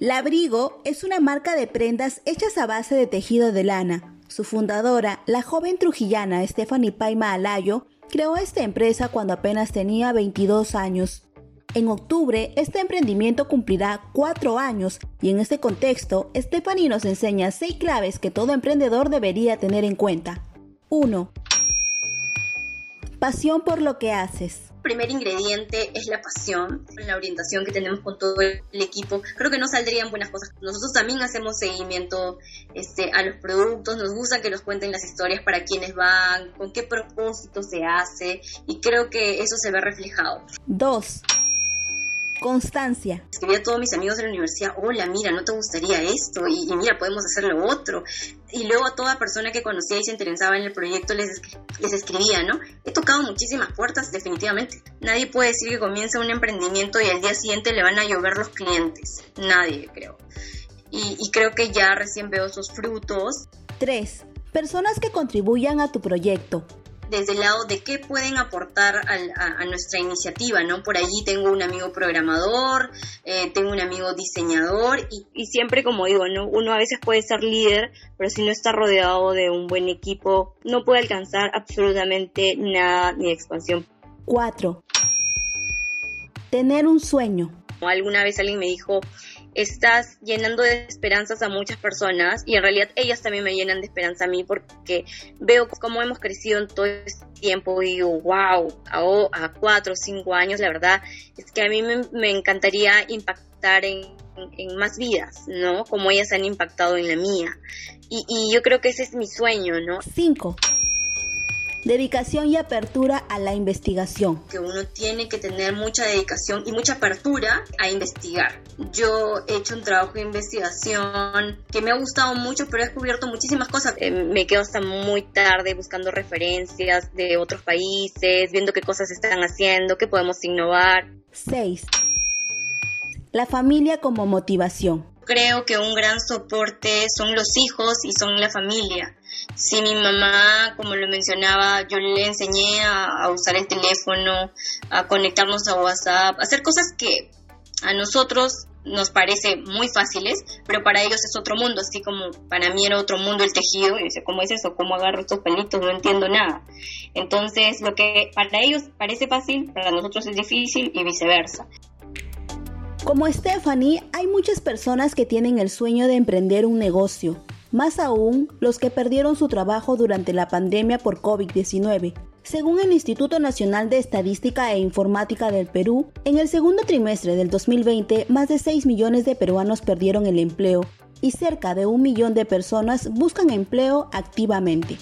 Labrigo es una marca de prendas hechas a base de tejido de lana. Su fundadora, la joven trujillana Stephanie Paima Alayo, creó esta empresa cuando apenas tenía 22 años. En octubre, este emprendimiento cumplirá cuatro años y en este contexto, Stephanie nos enseña seis claves que todo emprendedor debería tener en cuenta. 1. Pasión por lo que haces. Primer ingrediente es la pasión, la orientación que tenemos con todo el equipo. Creo que no saldrían buenas cosas. Nosotros también hacemos seguimiento este, a los productos, nos gusta que nos cuenten las historias para quienes van, con qué propósito se hace y creo que eso se ve reflejado. 2 Constancia. Escribí a todos mis amigos de la universidad, hola, mira, ¿no te gustaría esto? Y, mira, podemos hacer lo otro. Y luego a toda persona que conocía y se interesaba en el proyecto les, les escribía, ¿no? He tocado muchísimas puertas, definitivamente. Nadie puede decir que comienza un emprendimiento y al día siguiente le van a llover los clientes. Nadie, creo. Y, creo que ya recién veo sus frutos. 3. Personas que contribuyan a tu proyecto desde el lado de qué pueden aportar a, nuestra iniciativa, ¿no? Por allí tengo un amigo programador, eh, tengo un amigo diseñador y, siempre como digo, ¿no? Uno a veces puede ser líder, pero si no está rodeado de un buen equipo, no puede alcanzar absolutamente nada ni expansión. 4. Tener un sueño. Alguna vez alguien me dijo, estás llenando de esperanzas a muchas personas y en realidad ellas también me llenan de esperanza a mí porque veo cómo hemos crecido en todo este tiempo y digo, wow, a, a cuatro o cinco años, la verdad es que a mí me, encantaría impactar en, en, más vidas, ¿no? Como ellas han impactado en la mía. Y, y yo creo que ese es mi sueño, ¿no? Cinco dedicación y apertura a la investigación. Que uno tiene que tener mucha dedicación y mucha apertura a investigar. Yo he hecho un trabajo de investigación que me ha gustado mucho, pero he descubierto muchísimas cosas. Eh, me quedo hasta muy tarde buscando referencias de otros países, viendo qué cosas están haciendo, qué podemos innovar. 6. La familia como motivación creo que un gran soporte son los hijos y son la familia. Si mi mamá, como lo mencionaba, yo le enseñé a, usar el teléfono, a conectarnos a WhatsApp, hacer cosas que a nosotros nos parece muy fáciles, pero para ellos es otro mundo, así como para mí era otro mundo el tejido, y dice, ¿cómo es eso? ¿Cómo agarro estos pelitos? No entiendo nada. Entonces, lo que para ellos parece fácil, para nosotros es difícil y viceversa. Como Stephanie, hay muchas personas que tienen el sueño de emprender un negocio, más aún los que perdieron su trabajo durante la pandemia por COVID-19. Según el Instituto Nacional de Estadística e Informática del Perú, en el segundo trimestre del 2020, más de 6 millones de peruanos perdieron el empleo y cerca de un millón de personas buscan empleo activamente.